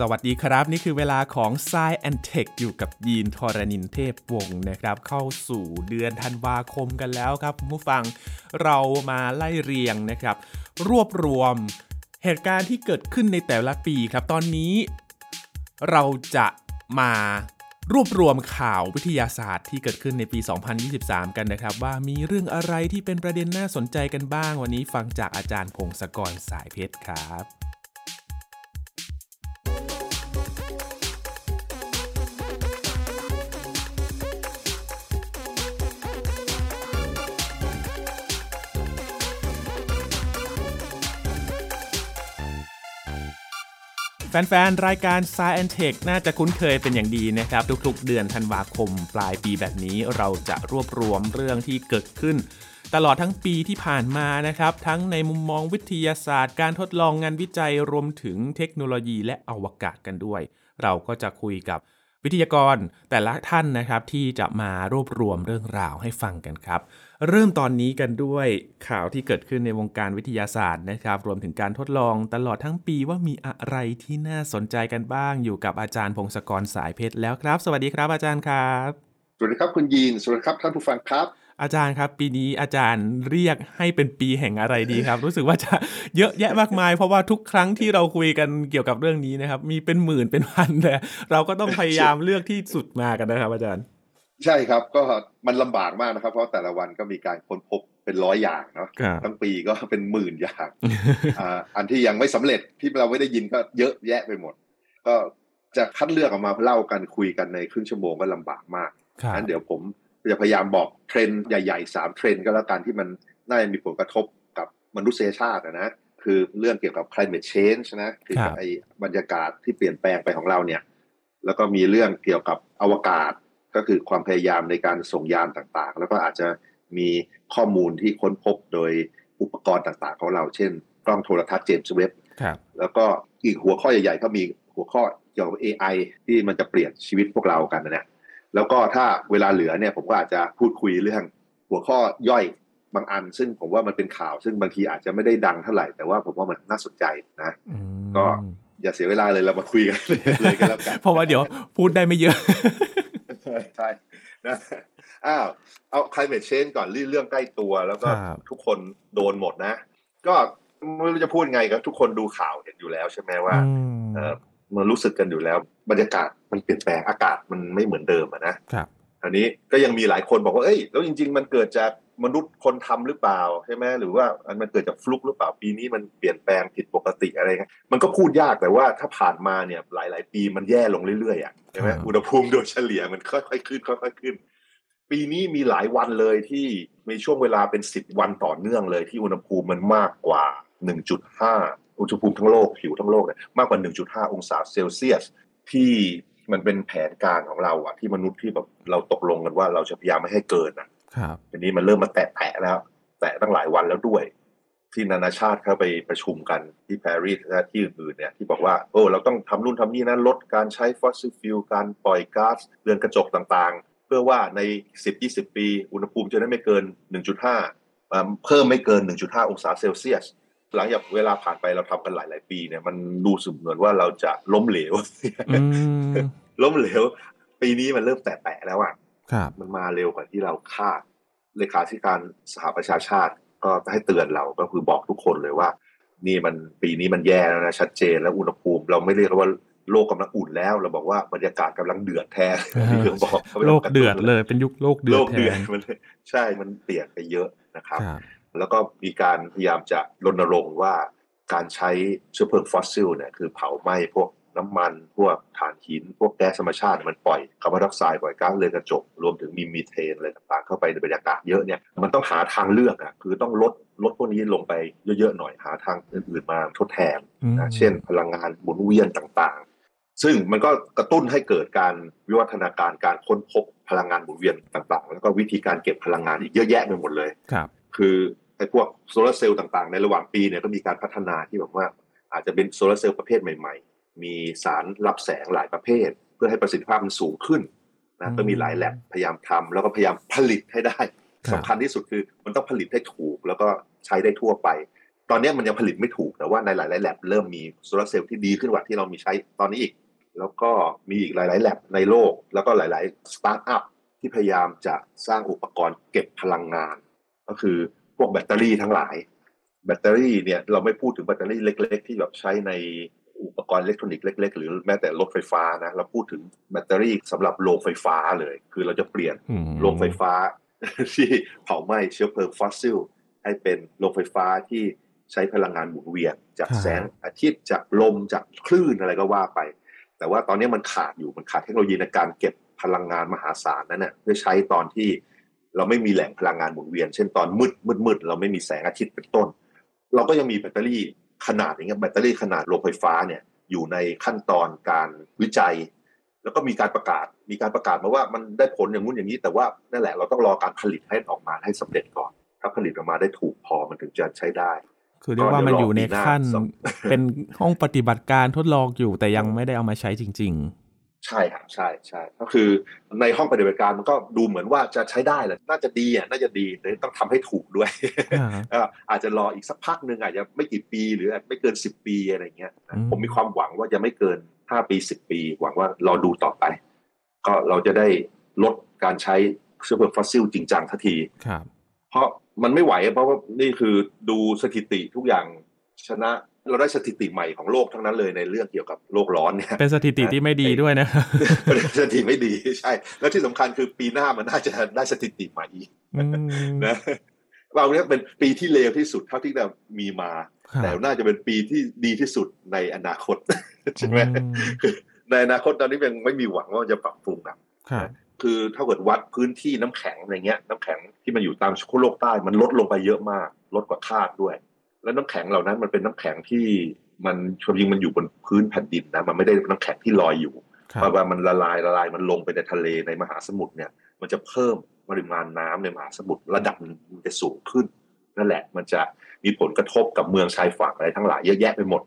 สวัสดีครับ นี่คือเวลาของ s ซแอนเทคอยู่กับยีนทรณินเทพวงศ์นะครับ เข้าสู่เดือนธันวาคมกันแล้วครับผู้ฟังเรามาไล่เรียงนะครับ รวบรวมเหตุการณ์ที่เกิดขึ้นในแต่ละปีครับ ตอนนี้ เราจะมารวบรวมข่าววิทยาศาสตร์ที่เกิดขึ้นในปี 2023 กันนะครับ ว่ามีเรื่องอะไรที่เป็นประเด็นน่าสนใจกันบ้าง วันนี้ฟังจากอาจารย์พงศกรสายเพชรครับ แฟนๆ รายการ Science Tech น่าจะคุ้นเคยเป็นอย่างดีนะครับ ทุกๆ เดือนธันวาคมปลายปีแบบนี้เราจะรวบรวมเรื่องที่เกิดขึ้น ตลอดทั้งปีที่ผ่านมานะครับ ทั้งในมุมมองวิทยาศาสตร์ การทดลองงานวิจัยรวมถึงเทคโนโลยีและอวกาศกันด้วย เราก็จะคุยกับ วิทยากรแต่ละท่านนะครับที่จะมารวบรวมเรื่องราวให้ฟังกันครับ เริ่มตอนนี้กันด้วยข่าวที่เกิดขึ้นในวงการวิทยาศาสตร์นะครับ รวมถึงการทดลองตลอดทั้งปีว่ามีอะไรที่น่าสนใจกันบ้างอยู่กับอาจารย์พงศกรสายเพชรแล้วครับ สวัสดีครับอาจารย์ครับ สวัสดีครับคุณยีนสวัสดีครับท่านผู้ฟังครับ อาจารย์ครับ ปีนี้อาจารย์เรียกให้เป็นปีแห่งอะไรดีครับ รู้สึกว่าจะเยอะแยะมากมาย เพราะว่าทุกครั้งที่เราคุยกันเกี่ยวกับเรื่องนี้นะครับ มีเป็นหมื่นเป็นพันแต่เราก็ต้องพยายามเลือกที่สุดมากันนะครับ อาจารย์ ใช่ครับก็มันลำบากมากนะครับ เพราะแต่ละวันก็มีการค้นพบเป็นร้อยอย่างเนาะทั้งปีก็เป็นหมื่นอย่างอันที่ยังไม่สำเร็จที่เราไม่ได้ยินก็เยอะแยะไปหมด ก็จะคัดเลือกออกมาเล่ากันคุยกันในครึ่งชั่วโมงก็ลำบากมากงั้นเดี๋ยวผม จะพยายามบอกเทรนด์ใหญ่ๆสามเทรนด์ก็แล้วกันที่มันน่าจะมีผลกระทบกับมนุษยชาตินะคือเรื่องเกี่ยวกับ climate change นะคือไอ้บรรยากาศที่เปลี่ยนแปลงไปของเราเนี่ย แล้วก็มีเรื่องเกี่ยวกับอวกาศก็คือความพยายามในการส่งยานต่างๆ แล้วก็อาจจะมีข้อมูลที่ค้นพบโดยอุปกรณ์ต่างๆ ของเรา เช่น กล้องโทรทัศน์เจมส์เว็บแล้วก็อีกหัวข้อใหญ่ๆก็มีหัวข้อเกี่ยวกับ AI ที่มันจะเปลี่ยนชีวิตพวกเรากันนะเนี่ย แล้วก็ถ้าเวลาเหลือเนี่ยผมก็อาจจะพูดคุยเรื่องหัวข้อย่อยบางอัน ซึ่งผมว่ามันเป็นข่าว ซึ่งบางทีอาจจะไม่ได้ดังเท่าไหร่แต่ว่าผมว่ามันน่าสนใจนะก็อย่าเสียเวลาเลยเรามาคุยกันเลยกันแล้วกันเพราะว่าเดี๋ยวพูดได้ไม่เยอะใช่นะอ้าวเอาใครเม t เชนก่อนเรื่องใกล้ตัวแล้วก็ทุกคนโดนหมดนะ ก็ไม่รู้จะพูดไงก็ทุกคนดูข่าวเห็นอยู่แล้วใช่ไหมว่า มันรู้สึกกันอยู่แล้ว บรรยากาศมันเปลี่ยนแปลงอากาศมันไม่เหมือนเดิมนะครับอันนี้ก็ยังมีหลายคนบอกว่าเอ้ยแล้วจริง ๆ มันเกิดจากมนุษย์คนทำหรือเปล่าใช่ไหมหรือว่ามันเกิดจากฟลุกหรือเปล่าปีนี้มันเปลี่ยนแปลงผิดปกติอะไรเงี้ยมันก็พูดยากแต่ว่าถ้าผ่านมาเนี่ยหลาย ๆ ปีมันแย่ลงเรื่อยๆอะใช่ไหมอุณหภูมิโดยเฉลี่ยมันค่อยๆขึ้นค่อยๆขึ้น ปีนี้มีหลายวันเลยที่มีช่วงเวลาเป็นสิบวันต่อเนื่องเลยที่อุณหภูมิมันมากกว่า1.5 อุณหภูมิทั้งโลกผิวทั้งโลกเนี่ยมากกว่า 1.5 องศาเซลเซียสที่มันเป็นแผนการของเราอะที่มนุษย์ที่แบบเราตกลงกันว่าเราจะพยายามไม่ให้เกินอะครับทีนี้มันเริ่มมาแตะแตะแล้ว แตะตั้งหลายวันแล้วด้วย ที่นานาชาติเข้าไปประชุมกันที่ปารีสและที่อื่นๆเนี่ยที่บอกว่าโอ้เราต้องทำนู่นทำนี่นะลดการใช้ fossil fuel การปล่อยก๊าซเรือนกระจกต่างๆ เพื่อว่าใน 10-20 ปี อุณหภูมิจะได้ไม่เกิน 1.5 เพิ่มไม่เกิน 1.5 องศาเซลเซียส หลังจากเวลาผ่านไปเราทำกันหลาย ๆ ปีเนี่ยมันดูสึเหมือนว่าเราจะล้มเหลวล้มเหลว ปีนี้มันเริ่มแตะๆแล้วอะมันมาเร็วกว่าที่เราคาดเลขาธิการสหประชาชาติก็ให้เตือนเราก็คือบอกทุกคนเลยว่า นี่มันปีนี้มันแย่แล้วนะชัดเจนแล้วอุณหภูมิ เราไม่เรียกว่าโลกกำลังอุ่นแล้ว เราบอกว่าบรรยากาศกำลังเดือดแทนที่เขาบอกโลกเดือดเลยเป็นยุคโลกเดือดแทนมันใช่มันเปลี่ยนไปเยอะนะครับ แล้วก็มีการพยายามจะรณรงค์ว่าการใช้เชื้อเพลิงฟอสซิลเนี่ยคือเผาไหม้พวกน้ำมัน พวกถ่านหิน พวกแก๊สธรรมชาติมันปล่อยคาร์บอนไดออกไซด์ปล่อยก๊าซเรือนกระจก รวมถึงมีมีเทนอะไรต่างๆ เข้าไปในบรรยากาศเยอะเนี่ยมันต้องหาทางเลือกอะคือต้องลดลดพวกนี้ลงไปเยอะๆหน่อยหาทางอื่นๆมาทดแทนนะเช่น พลังงานหมุนเวียนต่างๆ ซึ่งมันก็กระตุ้นให้เกิดการวิวัฒนาการการค้นพบพลังงานหมุนเวียนต่างๆ แล้วก็วิธีการเก็บพลังงานอีกเยอะแยะไปหมดเลยครับ คือ ไอ้พวกโซลาเซลล์ต่างๆ ในระหว่างปีเนี่ยก็มีการพัฒนาที่แบบว่า อาจจะเป็นโซลาเซลล์ประเภทใหม่ ๆ มีสารรับแสงหลายประเภท เพื่อให้ประสิทธิภาพมันสูงขึ้นนะก็มีหลายแลบพยายามทำแล้วก็พยายามผลิตให้ได้สำคัญที่สุดคือมันต้องผลิตให้ถูกแล้วก็ใช้ได้ทั่วไป ตอนนี้มันยังผลิตไม่ถูกแต่ว่าในหลายๆแลบเริ่มมีโซลาร์เซลล์ที่ดีขึ้นกว่าที่เรามีใช้ตอนนี้อีก แล้วก็มีอีกหลายๆแลบในโลก แล้วก็หลาย ๆ สตาร์ทอัพที่พยายามจะสร้างอุปกรณ์เก็บพลังงาน ก็คือ พวกแบตเตอรี่ทั้งหลาย แบตเตอรี่เนี่ยเราไม่พูดถึงแบตเตอรี่เล็ก ๆ ที่แบบใช้ในอุปกรณ์อิเล็กทรอนิกส์เล็ก ๆ หรือแม้แต่รถไฟฟ้านะเราพูดถึงแบตเตอรี่สำหรับโรงไฟฟ้าเลย คือเราจะเปลี่ยนโรงไฟฟ้าที่เผาไหม้เชื้อเพลิงฟอสซิล ให้เป็นโรงไฟฟ้าที่ใช้พลังงานหมุนเวียน จากแสงอาทิตย์จากลมจากคลื่นอะไรก็ว่าไป แต่ว่าตอนนี้มันขาดอยู่มันขาดเทคโนโลยีในการเก็บพลังงานมหาศาลนั่นน่ะได้ใช้ตอนที่ เราไม่มีแหล่งพลังงานหมุนเวียน เช่นตอนมืดมืดมืดเราไม่มีแสงอาทิตย์เป็นต้น เราก็ยังมีแบตเตอรี่ขนาดอย่างเงี้ยแบตเตอรี่ขนาดโรงไฟฟ้าเนี่ยอยู่ในขั้นตอนการวิจัย แล้วก็มีการประกาศมีการประกาศมาว่ามันได้ผลอย่างนู้นอย่างนี้ แต่ว่านั่นแหละเราต้องรอการผลิตให้ออกมาให้สำเร็จก่อน ถ้าผลิตออกมาได้ถูกพอมันถึงจะใช้ได้ คือเรียกว่ามันอยู่ในขั้น เป็นห้องปฏิบัติการทดลองอยู่แต่ยังไม่ได้เอามาใช้จริง ๆ ใช่ครับใช่ใช่ก็คือในห้องปฏิบัติการมันก็ดูเหมือนว่าจะใช้ได้แหละน่าจะดีอะน่าจะดีแต่ต้องทำให้ถูกด้วยอาจจะรออีกสักพักหนึ่งอาจจะไม่กี่ปีหรือไม่เกินสิบปีอะไรเงี้ยผมมีความหวังว่าจะไม่เกินห้าปีสิบปี หวังว่ารอดูต่อไป ก็เราจะได้ลดการใช้เชื้อเพลิงฟอสซิลจริงจังทันทีครับเพราะมันไม่ไหวเพราะว่านี่คือดูสถิติทุกอย่างชนะ เราได้สถิติใหม่ของโลกทั้งนั้นเลยในเรื่องเกี่ยวกับโลกร้อนเนี่ยเป็นสถิติที่ไม่ดีด้วยนะเป็นสถิติไม่ดีใช่ แล้วที่สำคัญคือปีหน้ามันน่าจะได้สถิติใหม่อีกนะเราเนี่ยเป็นปีที่เลวที่สุดเท่าที่เรามีมา แต่น่าจะเป็นปีที่ดีที่สุดในอนาคตใช่ไหมในอนาคตตอนนี้ยังไม่มีหวังว่าจะปรับปรุงนะคือถ้าเกิดวัดพื้นที่น้ำแข็งอะไรเงี้ย น้ำแข็งที่มันอยู่ตามขั้วโลกใต้มันลดลงไปเยอะมาก ลดกว่าคาดด้วย แล้วน้ำแข็งเหล่านั้นมันเป็นน้ำแข็งที่มันชจริงมันอยู่บนพื้นแผ่นดินนะมันไม่ได้น้ำแข็งที่ลอยอยู่เพราะว่ามันละลายละลายมันลงไปในทะเลในมหาสมุทรเนี่ย มันจะเพิ่มปริมาณน้ำในมหาสมุทรระดับมันจะสูงขึ้น นั่นแหละมันจะมีผลกระทบกับเมืองชายฝั่งอะไรทั้งหลายเยอะแยะไปหมด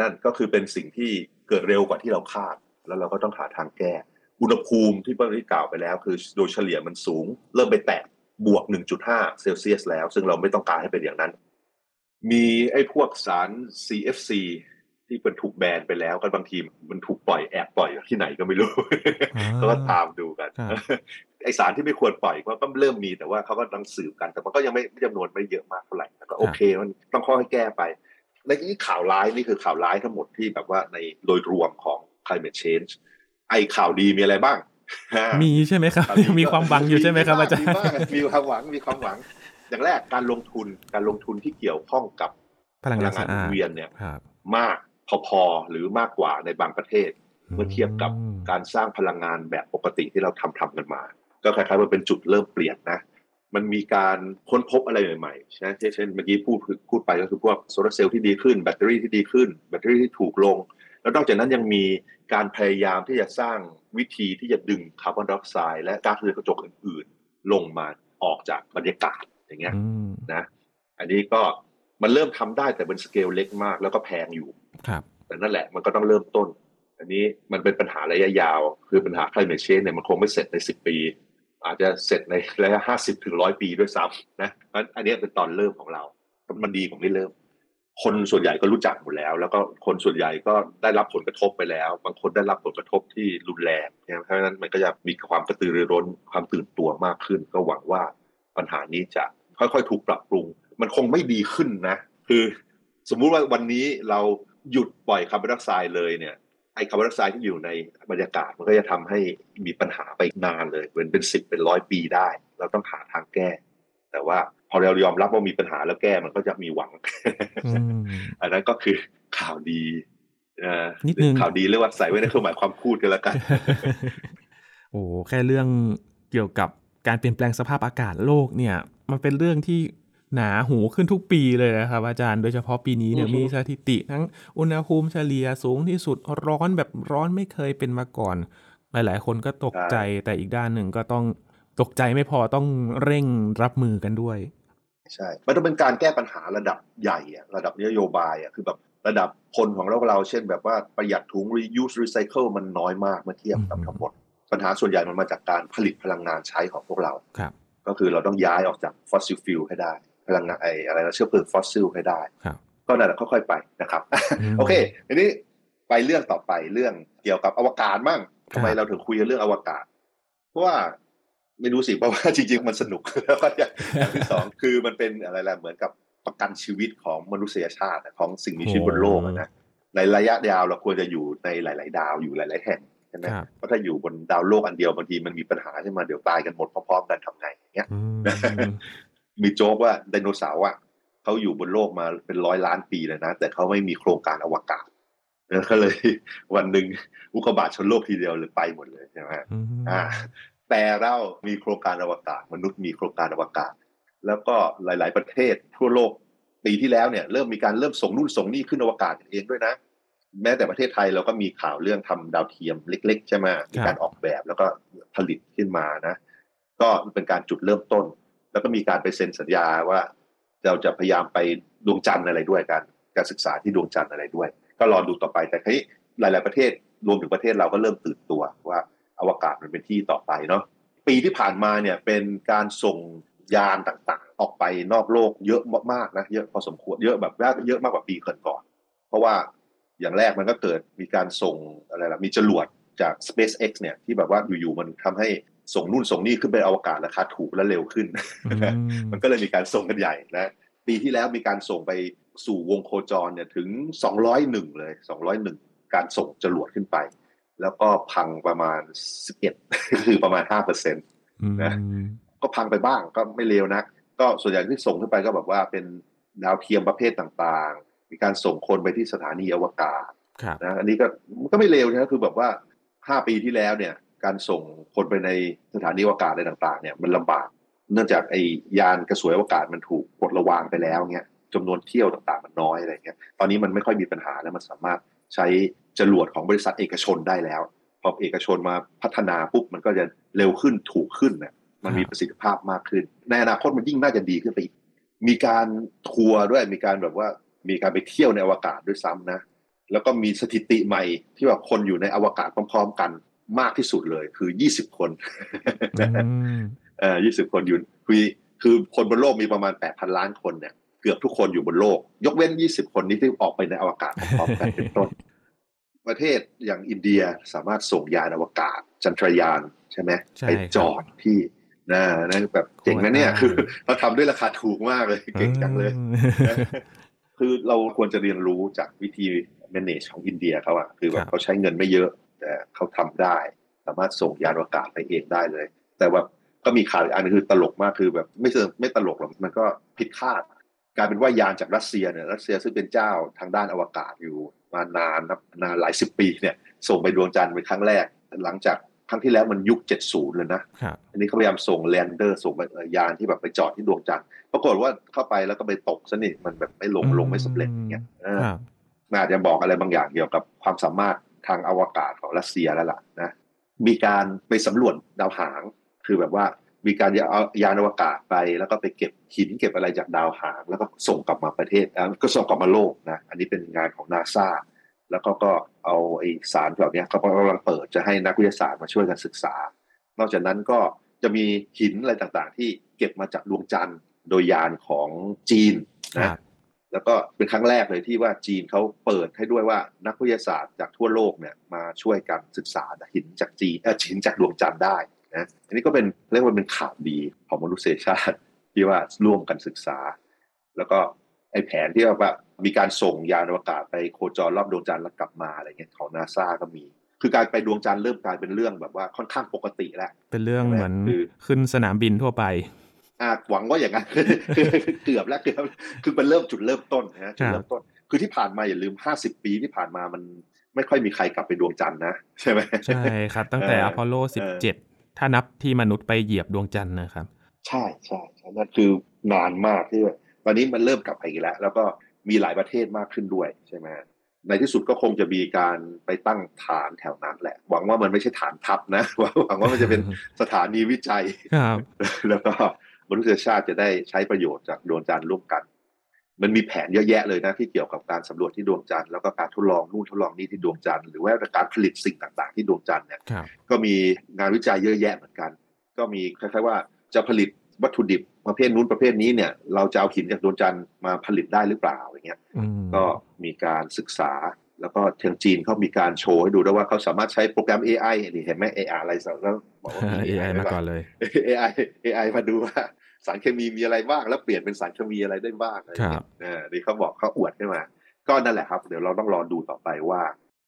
นั่นก็คือเป็นสิ่งที่เกิดเร็วกว่าที่เราคาด แล้วเราก็ต้องหาทางแก้ อุณหภูมิที่เพิ่งได้กล่าวไปแล้ว คือโดยเฉลี่ยมันสูง เริ่มไปแตะบวก 1.5 เซลเซียสแล้ว ซึ่งเราไม่ต้องการให้เป็นอย่างนั้น มีไอ้พวกสาร CFC ที่เป็นถูกแบนไปแล้วก็บางทีมันถูกปล่อยแอบปล่อยที่ไหนก็ไม่รู้ก็ตามดูกันไอสารที่ไม่ควรปล่อยก็เริ่มมีแต่ว่าเขาก็ต้องสืบกัน แต่มันก็ยังไม่จำนวนไม่เยอะมากเท่าไหร่ก็โอเคมันต้องข้อให้แก้ไปในนี้ข่าวร้ายนี่คือข่าวร้ายทั้งหมดที่แบบว่าในโดยรวมของ climate change ไอข่าวดีมีอะไรบ้าง มีใช่ไหมครับ มีความหวังอยู่ใช่ไหมครับอาจารย์มีความหวังมีความหวัง อย่างแรกการลงทุนการลงทุนที่เกี่ยวข้องกับพลังงานเวียนเนี่ยมากพอๆหรือมากกว่าในบางประเทศ เมื่อเทียบกับการสร้างพลังงานแบบปกติที่เราทำทำกันมา ก็คล้ายๆว่าเป็นจุดเริ่มเปลี่ยนนะ มันมีการค้นพบอะไรใหม่ๆใช่ไหมเช่นเมื่อกี้พูดพูดไปก็คือพวกโซลาร์เซลล์ที่ดีขึ้นแบตเตอรี่ที่ดีขึ้น แบตเตอรี่ที่ถูกลง แล้วนอกจากนั้นยังมีการพยายามที่จะสร้างวิธีที่จะดึงคาร์บอนไดออกไซด์และก๊าซเรือนกระจกอื่น ๆ ลงมาออกจากบรรยากาศ อย่างเงี้ยนะอันนี้ก็มันเริ่มทำได้แต่เป็นสเกลเล็กมากแล้วก็แพงอยู่ครับแต่นั่นแหละมันก็ต้องเริ่มต้น อันนี้มันเป็นปัญหาระยะยาว คือปัญหา climate change เนี่ยมันคงไม่เสร็จในสิบปี อาจจะเสร็จในระยะห้าสิบถึงร้อยปีด้วยซ้ำนะอันนี้เป็นตอนเริ่มของเรา มันดีของที่เริ่ม คนส่วนใหญ่ก็รู้จักหมดแล้ว แล้วก็คนส่วนใหญ่ก็ได้รับผลกระทบไปแล้ว บางคนได้รับผลกระทบที่รุนแรงเพราะฉะนั้นมันก็จะมีความกระตือรือร้นความตื่นตัวมากขึ้น ก็หวังว่าปัญหานี้จะ ค่อยๆ ถูกปรับปรุง มันคงไม่ดีขึ้นนะ คือสมมุติว่าวันนี้เราหยุดปล่อยคาร์บอนไดออกไซด์เลยเนี่ยไอคาร์บอนไดออกไซด์ที่อยู่ในบรรยากาศมันก็จะทำให้มีปัญหาไปนานเลยเป็นเป็นสิบเป็นร้อยปีได้ เราต้องหาทางแก้ แต่ว่าพอเรายอมรับว่ามีปัญหาแล้วแก้มันก็จะมีหวัง อันนั้นก็คือข่าวดีนิดนึงข่าวดีเรียกว่าใส่ไว้ในเครื่องหมายความพูดกันแล้วกัน โอ้แค่เรื่องเกี่ยวกับการเปลี่ยนแปลงสภาพอากาศโลกเนี่ย มันเป็นเรื่องที่หนาหูขึ้นทุกปีเลยนะครับอาจารย์โดยเฉพาะปีนี้เนี่ยมีสถิติทั้งอุณหภูมิเฉลี่ยสูงที่สุดร้อนแบบร้อนไม่เคยเป็นมาก่อน หลาย ๆ คนก็ตกใจแต่อีกด้านหนึ่งก็ต้องตกใจไม่พอต้องเร่งรับมือกันด้วย ใช่ มันต้องเป็นการแก้ปัญหาระดับใหญ่อะระดับนโยบายอะคือแบบระดับคนของเราเรา เช่นแบบว่าประหยัดถุง reuse recycle มันน้อยมากเมื่อเทียบกับทั้งหมดปัญหาส่วนใหญ่มันมาจากการผลิตพลังงานใช้ของพวกเราครับ ก็คือเราต้องย้ายออกจาก fossil fuel ให้ได้ พลังงานไออะไรนะเชื้อเพลิงฟอสซิลให้ได้ครับก็นั่นแหละค่อยๆไปนะครับอืมโอเคทีนี้ไปเรื่องต่อไปเรื่องเกี่ยวกับอวกาศมั่งครับทำไมเราถึงคุยกันเรื่องอวกาศ เพราะว่าไม่รู้สิเพราะว่าจริงๆมันสนุกแล้วก็อย่างอย่างที่สองคือมันเป็นอะไรล่ะเหมือนกับประกันชีวิตของมนุษยชาติอะของสิ่งมีชีวิตบนโลกอะนะในระยะยาวเราควรจะอยู่ในหลาย ๆ ดาวอยู่หลาย ๆ แห่ง ใช่ไหมครับเพราะถ้าอยู่บนดาวโลกอันเดียวบางทีมันมีปัญหาขึ้นมาเดี๋ยวตายกันหมดพร้อมๆกันทำไงอย่างเงี้ยอืมมีโจ๊กว่าไดโนเสาร์อะเขาอยู่บนโลกมาเป็นร้อยล้านปีเลยนะ แต่เขาไม่มีโครงการอวกาศแล้วก็เลยวันหนึ่งอุกกาบาตชนโลกทีเดียวเลยไปหมดเลยใช่ไหมอืมอ่า แต่เรามีโครงการอวกาศ มนุษย์มีโครงการอวกาศ แล้วก็หลาย ๆ ประเทศทั่วโลกปีที่แล้วเนี่ย เริ่มมีการเริ่มส่งนู่นส่งนี่ขึ้นอวกาศเองด้วยนะ แม้แต่ประเทศไทยเราก็มีข่าวเรื่องทำดาวเทียมเล็ก ๆ ใช่ไหมมีการออกแบบแล้วก็ผลิตขึ้นมานะ ก็เป็นการจุดเริ่มต้น แล้วก็มีการไปเซ็นสัญญาว่า เราจะพยายามไปดวงจันทร์อะไรด้วยกัน การศึกษาที่ดวงจันทร์อะไรด้วย ก็รอดูต่อไปแต่ทีนี้หลาย ๆประเทศรวมถึงประเทศเราก็เริ่มตื่นตัวว่าอวกาศมันเป็นที่ต่อไปเนาะปีที่ผ่านมาเนี่ยเป็นการส่งยานต่างๆ ออกไปนอกโลกเยอะมากๆนะเยอะพอสมควรเยอะแบบเยอะมากกว่าปีก่อนๆเพราะว่า อย่างแรกมันก็เกิดมีการส่งอะไรล่ะมีจรวดจาก SpaceX เนี่ยที่แบบว่าอยู่ๆมันทำให้ส่งนู่นส่งนี่ขึ้นไปอวกาศราคาถูกและเร็วขึ้นอืมมันก็เลยมีการส่งกันใหญ่นะปีที่แล้วมีการส่งไปสู่วงโคจรเนี่ยถึง 201 เลย 201 การส่งจรวดขึ้นไป แล้วก็พังประมาณ 11 คือประมาณ5%เอืมนะก็พังไปบ้างก็ไม่เลวนะ ก็ส่วนใหญ่ที่ส่งขึ้นไปก็แบบว่าเป็นดาวเทียมประเภทต่างๆ มีการส่งคนไปที่สถานีอวกาศครับนะอันนี้ก็มันก็ไม่เลวนะคือแบบว่าห้าปีที่แล้วเนี่ย การส่งคนไปในสถานีอวกาศอะไรต่าง ๆ เนี่ยมันลำบาก เนื่องจากไอ้ยานกระสวยอวกาศมันถูกปลดระวางไปแล้วเนี่ยจำนวนเที่ยวต่างๆ มันน้อยอะไรเงี้ยตอนนี้มันไม่ค่อยมีปัญหาแล้วมันสามารถใช้จรวดของบริษัทเอกชนได้แล้ว พอเอกชนมาพัฒนาปุ๊บมันก็จะเร็วขึ้นถูกขึ้นเนี่ยมันมีประสิทธิภาพมากขึ้น ในอนาคตมันยิ่งน่าจะดีขึ้นไปอีกมีการทัวร์ด้วยมีการแบบว่า มีการไปเที่ยวในอวกาศด้วยซ้ำนะ แล้วก็มีสถิติใหม่ที่ว่าคนอยู่ในอวกาศพร้อม ๆ กันมากที่สุดเลย คือ20คนอืมเอ่อ20คนอยู่คือคือคนบนโลกมีประมาณ8,000ล้านคนเนี่ยเกือบทุกคนอยู่บนโลก ยกเว้น20คนนี้ที่ออกไปในอวกาศพร้อมๆกันเป็นต้น ประเทศอย่างอินเดียสามารถส่งยานอวกาศ จันทรยานใช่ไหมใช่ไปจอดที่นะนะแบบเจ๋งนะเนี่ยโอ้ยคือเขาทำด้วยราคาถูกมากเลย เก่งจังเลยนะ คือเราควรจะเรียนรู้จากวิธี manage ของอินเดียเขาอะคือแบครับบเขาใช้เงินไม่เยอะ แต่เขาทำได้ สามารถส่งยานอวกาศไปเองได้เลย แต่ว่าก็มีข่าวอีกอันนึงคือตลกมากคือแบบไม่เชิงไม่ตลกหรอกมันก็ผิดคาดกลายเป็นว่ายานจากรัสเซียเนี่ยรัสเซียซึ่งเป็นเจ้าทางด้านอวกาศอยู่มานานนับนานหลายสิบปีเนี่ยส่งไปดวงจันทร์เป็นครั้งแรก หลังจาก ครั้งที่แล้วมันยุค 70 เลยนะครับอันนี้เขาพยายามส่ง lander ส่งไปเอ่อยานที่แบบไปจอดที่ดวงจันทร์ ปรากฏว่าเข้าไปแล้วก็ไปตกซะนี่มันแบบไม่ลงอืมลงไม่สำเร็จอย่างเงี้ยเออครับน่าจะบอกอะไรบางอย่างเกี่ยวกับความสามารถทางอวกาศของรัสเซียแล้วล่ะนะ มีการไปสำรวจดาวหาง คือแบบว่ามีการเอายานอวกาศไป แล้วก็ไปเก็บหินเก็บอะไรจากดาวหาง แล้วก็ส่งกลับมาประเทศอะก็ส่งกลับมาโลกนะ อันนี้เป็นงานของนาซา แล้วก็ก็เอาไอสารแบบเนี้ยเขากำลังเปิดจะให้นักวิทยาศาสตร์มาช่วยกันศึกษา นอกจากนั้นก็จะมีหินอะไรต่างๆ ที่เก็บมาจากดวงจันทร์โดยยานของจีนครันะบแล้วก็เป็นครั้งแรกเลยที่ว่าจีนเขาเปิดให้ด้วยว่านักวิทยาศาสตร์จากทั่วโลกเนี่ยมาช่วยกันศึกษาหินจากจีนเออหินจากดวงจันทร์ได้นะอันนี้ก็เป็นเรียกว่าเป็นข่าวดีของมนุษยชาติที่ว่าร่วมกันศึกษา แล้วก็ไอ้แผนที่ว่า มีการส่งยานอวกาศไปโคจรรอบดวงจันทร์แล้วกลับมาอะไรเงี้ยของนาซาก็มี คือการไปดวงจันทร์เริ่มกลายเป็นเรื่องแบบว่าค่อนข้างปกติแล้ว เป็นเรื่องเหมือนคือขึ้นสนามบินทั่วไปอ่าหวังว่าอย่างนั้นคือเกือบแล้วเกือบคือเป็นเริ่มจุดเริ่มต้นนะฮะจุดครับเริ่มต้น คือที่ผ่านมาอย่าลืมห้าสิบปีที่ผ่านมามันไม่ค่อยมีใครกลับไปดวงจันทร์นะใช่ไหมใช่ครับ ตั้งแต่เอออพอลโลเออ17ถ้านับที่มนุษย์ไปเหยียบดวงจันทร์นะครับใช่ใช่ใช่นั่นคือนานมากที่ตอนนี้มันเริ่มกลับไปอีกแล้ว แล้วก็ มีหลายประเทศมากขึ้นด้วยใช่ไหมในที่สุดก็คงจะมีการไปตั้งฐานแถวนั้นแหละ หวังว่ามันไม่ใช่ฐานทัพนะหวังว่ามันจะเป็นสถานีวิจัยครับแล้วก็มนุษยชาติจะได้ใช้ประโยชน์จากดวงจันทร์ร่วมกัน มันมีแผนเยอะแยะเลยนะที่เกี่ยวกับการสำรวจที่ดวงจันทร์แล้วก็การทดลองนู่นทดลองนี่ที่ดวงจันทร์หรือว่าการผลิตสิ่งต่างๆ ที่ดวงจันทร์เนี่ยครับก็มีงานวิจัยเยอะแยะเหมือนกัน ก็มีคล้ายๆว่าจะผลิตวัตถุดิบ ประเภทนู้นประเภทนี้เนี่ย เราจะเอาหินจากดวงจันทร์มาผลิตได้หรือเปล่าอย่างเงี้ยก็มีการศึกษาแล้วก็ทางจีนเขามีการโชว์ให้ดูด้วยว่าเขาสามารถใช้โปรแกรม AI นี่เห็นไหม AI อะไรสักแล้วบอกว่า AI มาก่อนเลย AI AI มาดูว่าสารเคมีมีอะไรบ้างแล้วเปลี่ยนเป็นสารเคมีอะไรได้บ้างอะไรเงี้ยนี่เขาบอกเขาอวดขึ้นมา ก็นั่นแหละครับ เดี๋ยวเราต้องรอดูต่อไปว่า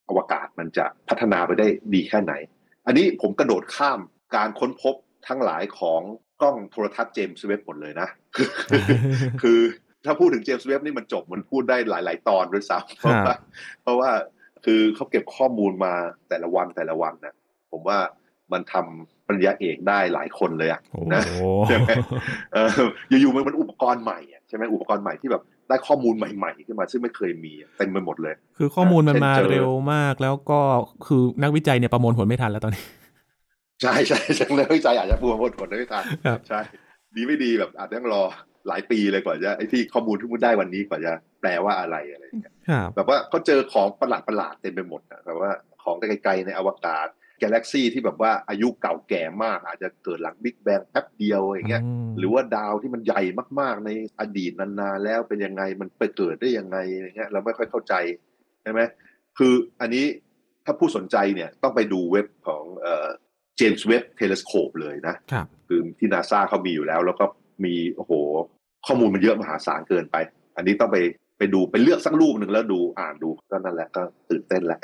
อวกาศมันจะพัฒนาไปได้ดีแค่ไหน อันนี้ผมกระโดดข้ามการค้นพบทั้งหลายของ กล้องโทรทัศน์เจมส์เว็บหมดเลยนะ คือถ้าพูดถึงเจมส์เว็บนี่มันจบมันพูดได้หลาย ๆ ตอนด้วยซ้ำเพราะว่าเพราะว่าคือเขาเก็บข้อมูลมาแต่ละวันแต่ละวันนะผมว่ามันทำปริญญาเอกได้หลายคนเลยอะนะใช่ไหมอยู่ๆมันเป็นอุปกรณ์ใหม่ใช่ไหมอุปกรณ์ใหม่ที่แบบได้ข้อมูลใหม่ๆขึ้นมาซึ่งไม่เคยมีเต็มไปหมดเลย คือข้อมูลมันมาเร็วมากแล้วก็คือนักวิจัยเนี่ยประมวลผลไม่ทันแล้วตอนนี้ ใช่ใช่ใช่นักวิจัยอาจจะประมวลผลไม่ทันใช่ ดีไม่ดีแบบอาจจะต้องรอหลายปีเลยกว่าจะไอ้ที่ข้อมูลที่มุดได้วันนี้กว่าจะแปลว่าอะไรอะไรอย่างเงี้ยแบบว่าก็เจอของประหลาดประหลาดเต็มไปหมดนะแบบว่าของไกลๆในอวกาศกาแล็กซี่ที่แบบว่าอายุเก่าแก่มาก อาจจะเกิดหลังบิ๊กแบงแป๊บเดียวอย่างเงี้ยหรือว่าดาวที่มันใหญ่มากๆ ในอดีตนานๆแล้วเป็นยังไงมันไปเกิดได้ยังไงอย่างเงี้ยเราไม่ค่อยเข้าใจใช่ไหมคืออันนี้ถ้าผู้สนใจเนี่ยต้องไปดูเว็บของ เอ่อเจมส์เว็บเทเลสโคปเลยนะคือที่นาซาเขามีอยู่แล้ว แล้วก็มีโอ้โห ข้อมูลมันเยอะมหาศาลเกินไป อันนี้ต้องไปไปดูไปเลือกสักรูปหนึ่งแล้วดูอ่านดูก็นั่นแหละก็ตื่นเต้นแหละ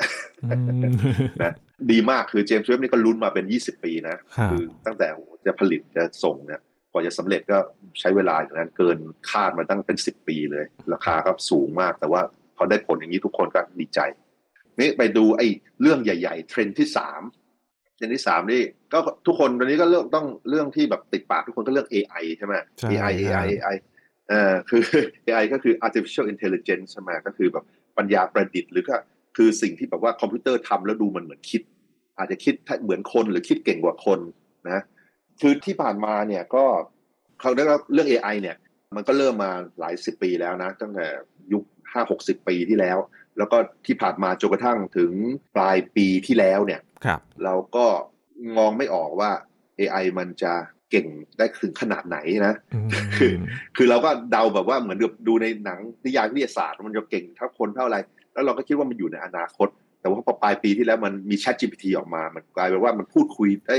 นะดีมากคือเจมส์เว็บนี่ก็ลุ้นมาเป็นยี่สิบปีนะ คือตั้งแต่จะผลิตจะส่งเนี่ยกว่าจะสำเร็จก็ใช้เวลาอย่างนั้นเกินคาดมาตั้งเป็นสิบปีเลย ราคาก็สูงมาก แต่ว่าพอได้ผลอย่างนี้ทุกคนก็ดีใจนี่ไปดูไอ้เรื่องใหญ่ ๆ เทรนด์ที่สาม เทรนด์ที่สามนี่ก็ทุกคนตอนนี้ก็เรื่องต้องเรื่องที่แบบติดปากทุกคนก็เรื่อง AI ใช่ไหม AI AI AI เอ่อคือ AI ก็คือ artificial intelligence ใช่ไหมก็คือแบบปัญญาประดิษฐ์หรือก็คือสิ่งที่แบบว่าคอมพิวเตอร์ทำแล้วดูมันเหมือนคิด อาจจะคิดเหมือนคนหรือคิดเก่งกว่าคนนะคือที่ผ่านมาเนี่ยก็เขาได้รับเรื่อง AI เนี่ย มันก็เริ่มมาหลายสิบปีแล้วนะ ตั้งแต่ยุคห้าหกสิบปีที่แล้ว แล้วก็ที่ผ่านมาจนกระทั่งถึงปลายปีที่แล้วเนี่ยเราก็มองไม่ออกว่า AI มันจะเก่งได้ถึงขนาดไหนนะคือคือเราก็เดาแบบว่าเหมือนดูในหนังนิยายวิทยาศาสตร์ มันจะเก่งเท่าคนเท่าไร แล้วเราก็คิดว่ามันอยู่ในอนาคต แต่ว่าพอปลายปีที่แล้วมันมี Chat GPT ออกมา มันกลายเป็นว่ามันพูดคุยได้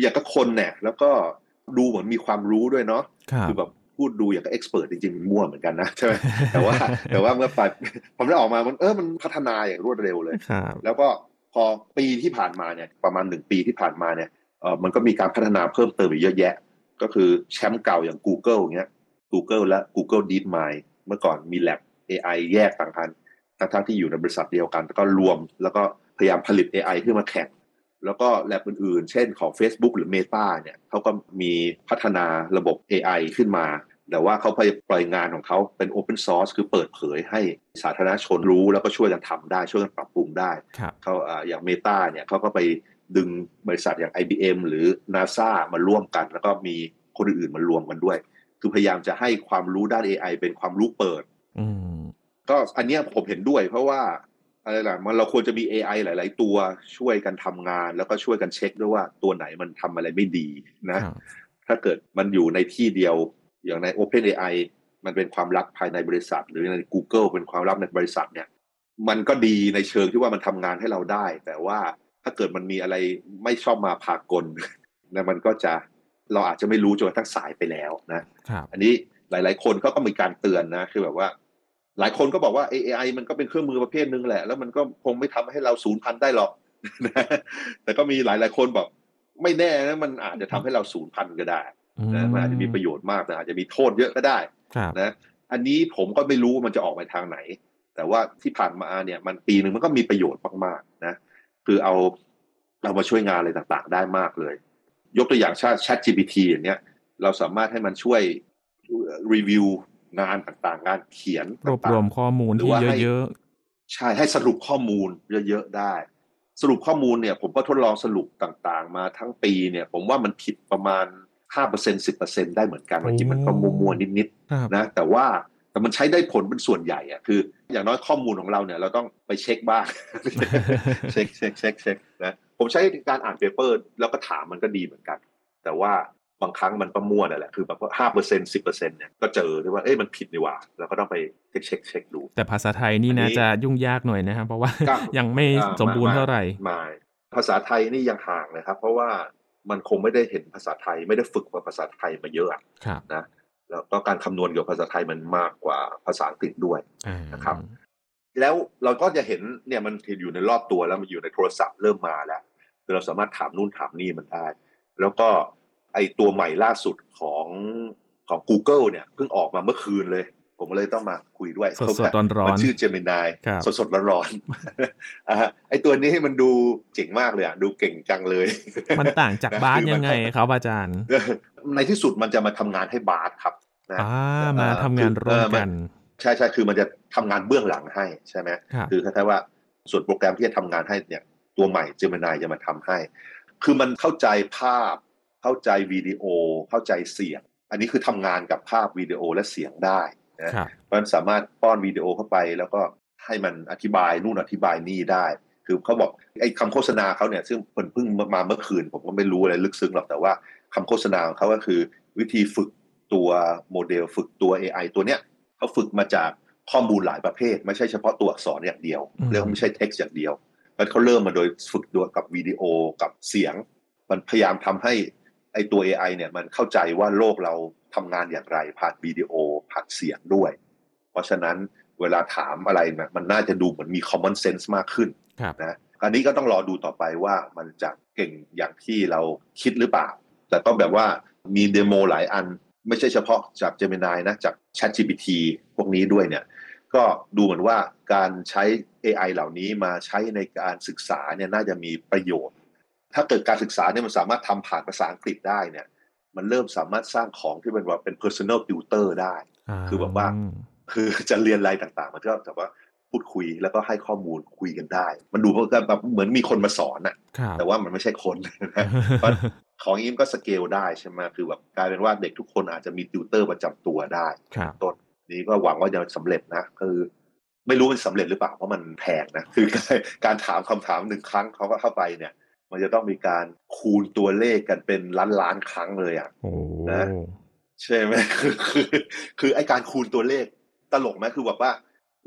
อย่างกับคนเนี่ยแล้วก็ดูเหมือนมีความรู้ด้วยเนาะคือแบบ พูดดูอย่างกับเอ็กซ์เพรสจริงๆมันมั่วเหมือนกันนะใช่ไหมแต่ว่าแต่ว่าเมื่อปลายพอมันออกมามันเออมันพัฒนาอย่างรวดเร็วเลย แล้วก็พอปีที่ผ่านมาเนี่ยประมาณหนึ่งปีที่ผ่านมาเนี่ยเออมันก็มีการพัฒนาเพิ่มเติมอีกเยอะแยะ ก็คือแชมป์เก่าอย่าง Google เงี้ย Google และ Google DeepMind เมื่อก่อนมี Lab AI แยกต่างกันทั้งที่อยู่ในบริษัทเดียวกันแล้วก็รวมแล้วก็พยายามผลิต AI ขึ้นมาแข่งแล้วก็แลบอื่นๆ เช่นของ Facebook หรือ Meta เนี่ยเขาก็มีพัฒนาระบบ AI ขึ้นมา แต่ว่าเขาไปปล่อยงานของเขาเป็น Open Source คือเปิดเผยให้สาธารณชนรู้แล้วก็ช่วยกันทำได้ ช่วยกันปรับปรุงได้เขาอย่าง Meta เนี่ยเขาก็ไปดึงบริษัทอย่าง IBM หรือ NASA มาร่วมกัน แล้วก็มีคนอื่นๆมารวมกันด้วย คือพยายามจะให้ความรู้ด้าน AI เป็นความรู้เปิดก็อันนี้ผมเห็นด้วยเพราะว่าอะไรล่ะมันเราควรจะมี AI หลาย ๆ ตัวช่วยกันทำงาน แล้วก็ช่วยกันเช็คด้วยว่าตัวไหนมันทำอะไรไม่ดีนะ ถ้าเกิดมันอยู่ในที่เดียว อย่างใน Open AI มันเป็นความลับภายในบริษัท หรือใน Google เป็นความลับในบริษัทเนี่ย มันก็ดีในเชิงที่ว่ามันทำงานให้เราได้ แต่ว่าถ้าเกิดมันมีอะไรไม่ชอบมาพากลนะมันก็จะเราอาจจะไม่รู้จนกระทั่งสายไปแล้วนะอันนี้หลาย ๆ คนเขาก็มีการเตือนนะคือแบบว่า หลายคนก็บอกว่า AI มันก็เป็นเครื่องมือประเภทหนึ่งแหละ แล้วมันก็คงไม่ทำให้เราสูญพันธุ์ได้หรอกแต่ก็มีหลายหลายคนบอกไม่แน่นะมันอาจจะทำให้เราสูญพันธุ์ก็ได้ นะมันอาจจะมีประโยชน์มากแต่อาจจะมีโทษเยอะก็ได้นะอันนี้ผมก็ไม่รู้มันจะออกไปทางไหน แต่ว่าที่ผ่านมาเนี่ย มันปีหนึ่งมันก็มีประโยชน์มากๆนะคือเอาเรามาช่วยงานอะไรต่างๆ ได้มากเลย ยกตัวอย่างชาติ Chat GPT อย่างเนี้ยเราสามารถให้มันช่วยรีวิวงานต่างๆ งานเขียนรวบรวมข้อมูลที่เยอะๆใช่ให้สรุปข้อมูลเยอะๆได้ สรุปข้อมูลเนี่ย ผมก็ทดลองสรุปต่างๆ มาทั้งปีเนี่ย ผมว่ามันผิดประมาณ ห้าเปอร์เซ็นสิบเปอร์เซ็นได้เหมือนกันจริงมันก็มัวๆนิดๆนะแต่ว่าแต่มันใช้ได้ผลเป็นส่วนใหญ่อะคือ อย่างน้อยข้อมูลของเราเนี่ยเราต้องไปเช็คบ้างเช็คเช็คเช็คเช็คนะผมใช้การอ่าน paper แล้วก็ถามมันก็ดีเหมือนกัน แต่ว่าบางครั้งมันก็มั่วนั่นแหละคือแบบว่าห้าเปอร์เซ็นต์สิบเปอร์เซ็นต์เนี่ยก็เจอที่ว่าเอ้ยมันผิดนี่หว่าเราก็ต้องไปเช็คเช็คเช็คดู แต่ภาษาไทยนี่อันนี้น่าจะยุ่งยากหน่อยนะครับเพราะว่าก็ยังไม่อ่าสมบูรณ์มากเท่าไหร่มาภาษาไทยนี่ยังห่างนะครับ เพราะว่า มันคงไม่ได้เห็นภาษาไทย ไม่ได้ฝึกภาษาไทยมาเยอะอะครับนะแล้วก็การคำนวณเกี่ยวกับภาษาไทยมันมากกว่าภาษาอังกฤษด้วยอ่านะครับ แล้วเราก็จะเห็นเนี่ยมันอยู่ในรอบตัวแล้วมันอยู่ในโทรศัพท์เริ่มมาแล้วคือเราสามารถถามนู่นถามนี่มันได้ แล้วก็ไอตัวใหม่ล่าสุดของของ Google เนี่ยเพิ่งออกมาเมื่อคืนเลย ผมเลยต้องมาคุยด้วยสดๆร้อนๆมันชื่อ Gemini ครับสดสดๆร้อนๆอ่าฮะไอตัวนี้มันดูเจ๋งมากเลยอะดูเก่งจังเลย มันต่างจากนะบาสคือมันยังไงครับอาจารย์ ในที่สุดมันจะมาทำงานให้บาสครับนะอ่ามาทำงานร่วมกันใช่ใช่คือมันจะทำงานเบื้องหลังให้ใช่ไหมครับคือคล้ายๆว่าส่วนโปรแกรมที่จะทำงานให้เนี่ยตัวใหม่ Gemini จะมาทำให้ คือมันเข้าใจภาพ เข้าใจวิดีโอ เข้าใจเสียง อันนี้คือทำงานกับภาพวิดีโอและเสียงได้ นะครับมันสามารถป้อนวิดีโอเข้าไป แล้วก็ให้มันอธิบายนู่นอธิบายนี่ได้ คือเขาบอกไอ้คำโฆษณาเขาเนี่ยซึ่งเพิ่งเพิ่งมาเมื่อคืน ผมก็ไม่รู้อะไรลึกซึ้งหรอกแต่ว่าคำโฆษณาของเขาก็คือ วิธีฝึกตัวโมเดล ฝึกตัว AI ตัวเนี้ยเขาฝึกมาจากข้อมูลหลายประเภท ไม่ใช่เฉพาะตัวอักษรอย่างเดียวอืมเรียกว่าไม่ใช่ text อย่างเดียวมันเขาเริ่มมาโดยฝึกตัวกับวิดีโอกับเสียง มันพยายามทำให้ ไอตัว AI เนี่ยมันเข้าใจว่าโลกเราทำงานอย่างไร ผ่านวิดีโอผ่านเสียงด้วย เพราะฉะนั้นเวลาถามอะไรเนี่ยมันน่าจะดูเหมือนมี common sense มากขึ้นครับนะอันนี้ก็ต้องรอดูต่อไปว่ามันจะเก่งอย่างที่เราคิดหรือเปล่า แต่ต้องแบบว่ามีเดโมหลายอัน ไม่ใช่เฉพาะจาก Gemini นะจาก ChatGPT พวกนี้ด้วยเนี่ยก็ดูเหมือนว่าการใช้ AI เหล่านี้มาใช้ในการศึกษาเนี่ยน่าจะมีประโยชน์ ถ้าเกิดการศึกษาเนี่ยมันสามารถทำผ่านภาษาอังกฤษได้เนี่ย มันเริ่มสามารถสร้างของที่เป็นว่าเป็น personal tutor ได้ คือแบบว่า คือจะเรียนอะไรต่างๆ มันก็แบบว่าพูดคุยแล้วก็ให้ข้อมูลคุยกันได้ มันดูแบบเหมือนมีคนมาสอนน่ะครับแต่ว่ามันไม่ใช่คนนะเพราะของอย่างนี้มันก็สเกลได้ใช่ไหมคือแบบกลายเป็นว่าเด็กทุกคนอาจจะมีติวเตอร์ประจำตัวได้ครับต้นนี้ก็หวังว่าจะสำเร็จนะคือไม่รู้มันสำเร็จหรือเปล่าเพราะมันแพงนะคือการถามคำถามหนึ่งครั้งเขาก็เข้าไปเนี่ย มันจะต้องมีการคูณตัวเลขกันเป็นล้านล้านๆครั้งเลยอะโอ้นะใช่ไหมคือคือคือไอการคูณตัวเลขตลกไหมคือแบบว่า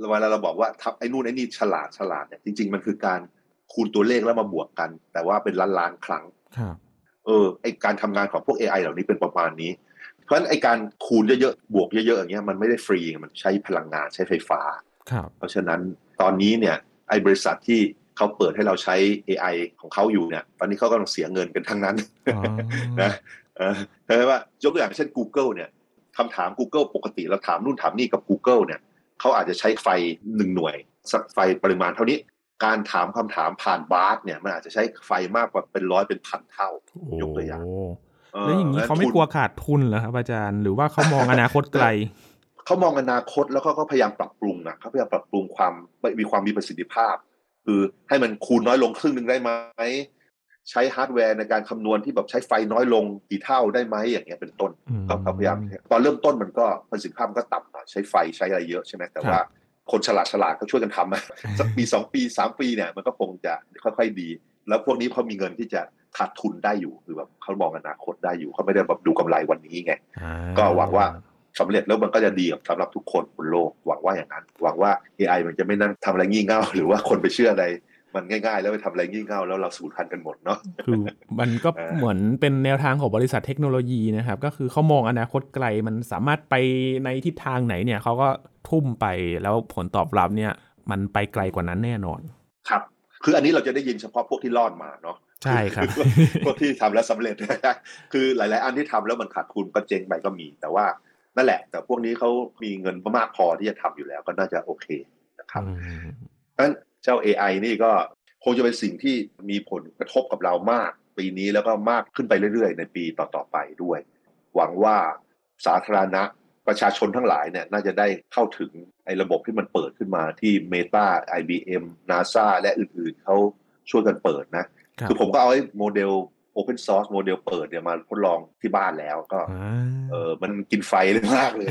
เวลาเราบอกว่าทับไอ้นู่นไอ้นี่ฉลาดฉลาดเนี่ยจริง ๆ มันคือการคูณตัวเลขแล้วมาบวกกัน แต่ว่าเป็นล้านล้านๆครั้งครับเออไอการทำงานของพวก AI เหล่านี้เป็นประมาณนี้ เพราะฉะนั้นไอการคูณเยอะๆบวกเยอะๆอย่างเงี้ยมันไม่ได้ฟรีมันใช้พลังงานใช้ไฟฟ้าครับเพราะฉะนั้นตอนนี้เนี่ยไอบริษัทที่ เขาเปิดให้เราใช้ AI ของเขาอยู่เนี่ย ตอนนี้เขากำลังเสียเงินกันทั้งนั้นอ๋อนะเออเห็นไหมว่ายกตัวอย่างเช่น Google เนี่ยคำถาม Google ปกติเราถามนู่นถามนี่กับ Google เนี่ยเขาอาจจะใช้ไฟหนึ่งหน่วยสักไฟปริมาณเท่านี้ การถามคำถามผ่านบาร์สเนี่ยมันอาจจะใช้ไฟมากกว่าเป็นร้อยเป็นพันเท่ายกตัวอย่างเแล้วอย่างนี้เขาไม่ทุนกลัวขาดทุนเหรอครับอาจารย์ หรือว่าเขามองอนาคตไกลเขามองอนาคตแล้วเขาก็พยายามปรับปรุงนะเขาพยายามปรับปรุงความมีความมีประสิทธิภาพ คือให้มันคูณน้อยลงครึ่งหนึ่งได้ไหมใช้ฮาร์ดแวร์ในการคำนวณที่แบบใช้ไฟน้อยลงกี่เท่าได้ไหมอย่างเงี้ยเป็นต้นอืมเขาเขาพยายามตอนเริ่มต้นมันก็ประสิทธิภาพมันก็ต่ำหน่อยใช้ไฟใช้อะไรเยอะใช่ไหมแต่ว่าคนฉลาดฉลาดเขาช่วยกันทำอะสักปีสองปีสามปีเนี่ยมันก็คงจะค่อยๆดี แล้วพวกนี้เขามีเงินที่จะขาดทุนได้อยู่คือแบบเขามองอนาคตได้อยู่เขาไม่ได้แบบดูกำไรวันนี้ไงอ่าก็หวังว่า สำเร็จแล้วมันก็จะดีกับสำหรับทุกคนบนโลกหวังว่าอย่างนั้น หวังว่า AI มันจะไม่นั่งทำอะไรงี่เง่าหรือว่าคนไปเชื่ออะไรมันง่ายๆ แล้วไปทำอะไรงี่เง่าแล้วเราสูญพันธุ์กันหมดเนาะคือมันก็เออเหมือนเป็นแนวทางของบริษัทเทคโนโลยีนะครับ ก็คือเขามองอนาคตไกลมันสามารถไปในทิศทางไหนเนี่ยเขาก็ทุ่มไปแล้วผลตอบรับเนี่ย มันไปไกลกว่านั้นแน่นอน ครับ คืออันนี้เราจะได้ยินเฉพาะพวกที่รอดมาเนาะใช่ครับอพวกที่ทำแล้วสำเร็จคือหลาย ๆ อันที่ทำแล้วมันขาดทุนก็เจ๊งไปก็มีแต่ว่า นั่นแหละ แต่พวกนี้เขามีเงินมากพอที่จะทำอยู่แล้วก็น่าจะโอเคนะครับอืมเพราะฉะนั้นเจ้า AI นี่ก็คงจะเป็นสิ่งที่มีผลกระทบกับเรามาก ปีนี้แล้วก็มากขึ้นไปเรื่อยๆ ในปีต่อๆไปด้วย หวังว่าสาธารณะประชาชนทั้งหลายเนี่ยน่าจะได้เข้าถึงไอ้ระบบที่มันเปิดขึ้นมาที่ Meta IBM NASA และอื่นๆเขาช่วยกันเปิดนะครับคือผมก็เอาไอ้โมเดล Open Source โมเดลเปิดเนี่ยมาทดลองที่บ้านแล้วก็อ่าเออมันกินไฟเลยมากเลย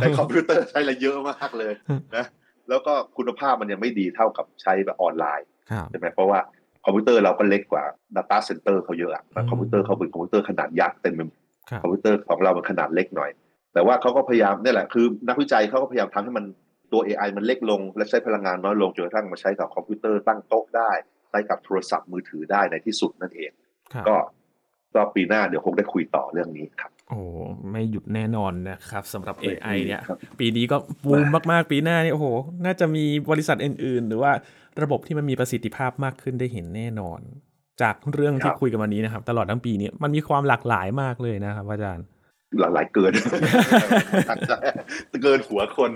ใช้คอมพิวเตอร์ใช้อะไรเยอะมากเลยนะแล้วก็คุณภาพมันยังไม่ดีเท่ากับใช้แบบออนไลน์ครับใช่ไหมเพราะว่าคคอมพิวเตอร์เราก็เล็กกว่า Data Center เขาเยอะอะคอมพิวเตอร์เขาเป็นคอมพิวเตอร์ขนาดยักษ์เต็มไปหมดคอมพิวเตอร์ของเรามันขนาดเล็กหน่อย แต่ว่าเขาก็พยายามนี่แหละคือ นักวิจัยเขาก็พยายามทำให้มันตัว AI มันเล็กลง และใช้พลังงานน้อยลงจนกระทั่งมาใช้กับคอมพิวเตอร์ตั้งโต๊ะได้ใช้กับโทรศัพท์มือถือได้ในที่สุดนั่นเอง ก็ก็ปีหน้าเดี๋ยวคงได้คุยต่อเรื่องนี้ครับ โอ้ไม่หยุดแน่นอนนะครับสำหรับ AI เนี่ยปีนี้ก็บูมมาก ๆ ปีหน้านี่โอ้โห น่าจะมีบริษัทอื่น ๆ หรือว่าระบบที่มันมีประสิทธิภาพมากขึ้นได้เห็นแน่นอน จากเรื่องที่คุยกันวันนี้นะครับ ตลอดทั้งปีนี้มันมีความหลากหลายมากเลยนะครับอาจารย์ หลากหลายเกินเกินหัวคน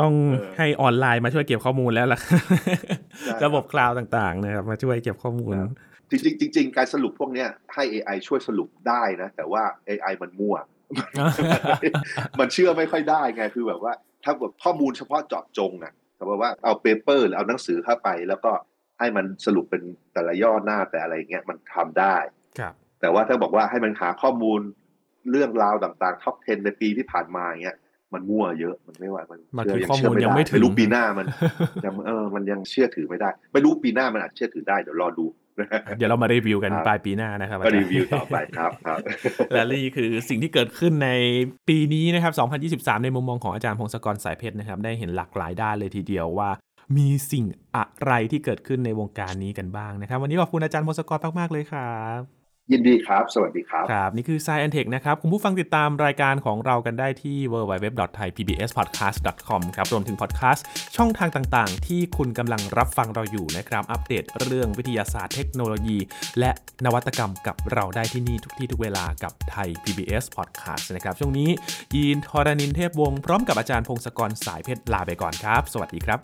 ต้องให้ออนไลน์มาช่วยเก็บข้อมูลแล้วล่ะระบบคลาวด์ต่าง ๆ นะครับ มาช่วยเก็บข้อมูล จริงจริงการสรุปพวกนี้ให้ AI ช่วยสรุปได้นะ แต่ว่า AI มันมั่ว มันเชื่อไม่ค่อยได้ไงคือแบบว่า ถ้าแบบข้อมูลเฉพาะเจาะจงอะสมมติว่าเอาเปเปอร์หรือเอาหนังสือเข้าไป แล้วก็ให้มันสรุปเป็นแต่ละย่อหน้าแต่อะไรเงี้ยมันทำได้ครับ แต่ว่าถ้าบอกว่าให้มันหาข้อมูลเรื่องราวต่างๆท็อป 10 ในปีที่ผ่านมาเงี้ย มันมั่วเยอะมันไม่ไหวมันเชื่อยังเชื่อไม่ได้ไม่รู้ปีหน้ามันยังเออมันยังเชื่อถือไม่ได้ ไม่รู้ปีหน้ามันอาจเชื่อถือได้เดี๋ยวรอดูเดี๋ยวเรามารีวิวกันปลายปีหน้านะครับรีวิวต่อไปครับครับและนี่คือสิ่งที่เกิดขึ้นในปีนี้นะครับ 2023 ในมุมมองของอาจารย์พงศกรสายเพชรนะครับ ได้เห็นหลากหลายด้านเลยทีเดียวว่า มีสิ่งอะไรที่เกิดขึ้นในวงการนี้กันบ้างนะครับ วันนี้ขอบคุณอาจารย์พงศกรมากๆเลยครับ ยินดีครับ สวัสดีครับ ครับ นี่คือ Science Tech นะครับ คุณผู้ฟังติดตามรายการของเรากันได้ที่ www.thaipbspodcast.com ครับ รวมถึงพอดแคสต์ช่องทางต่างๆ ที่คุณกำลังรับฟังเราอยู่นะครับ อัปเดตเรื่องวิทยาศาสตร์เทคโนโลยี และนวัตกรรมกับเราได้ที่นี่ทุกที่ทุกเวลากับไทย PBS Podcast นะครับ ช่วงนี้ยีนทอรานินเทพวงศ์พร้อมกับอาจารย์พงศกรสายเพชรลาไปก่อนครับ สวัสดีครับ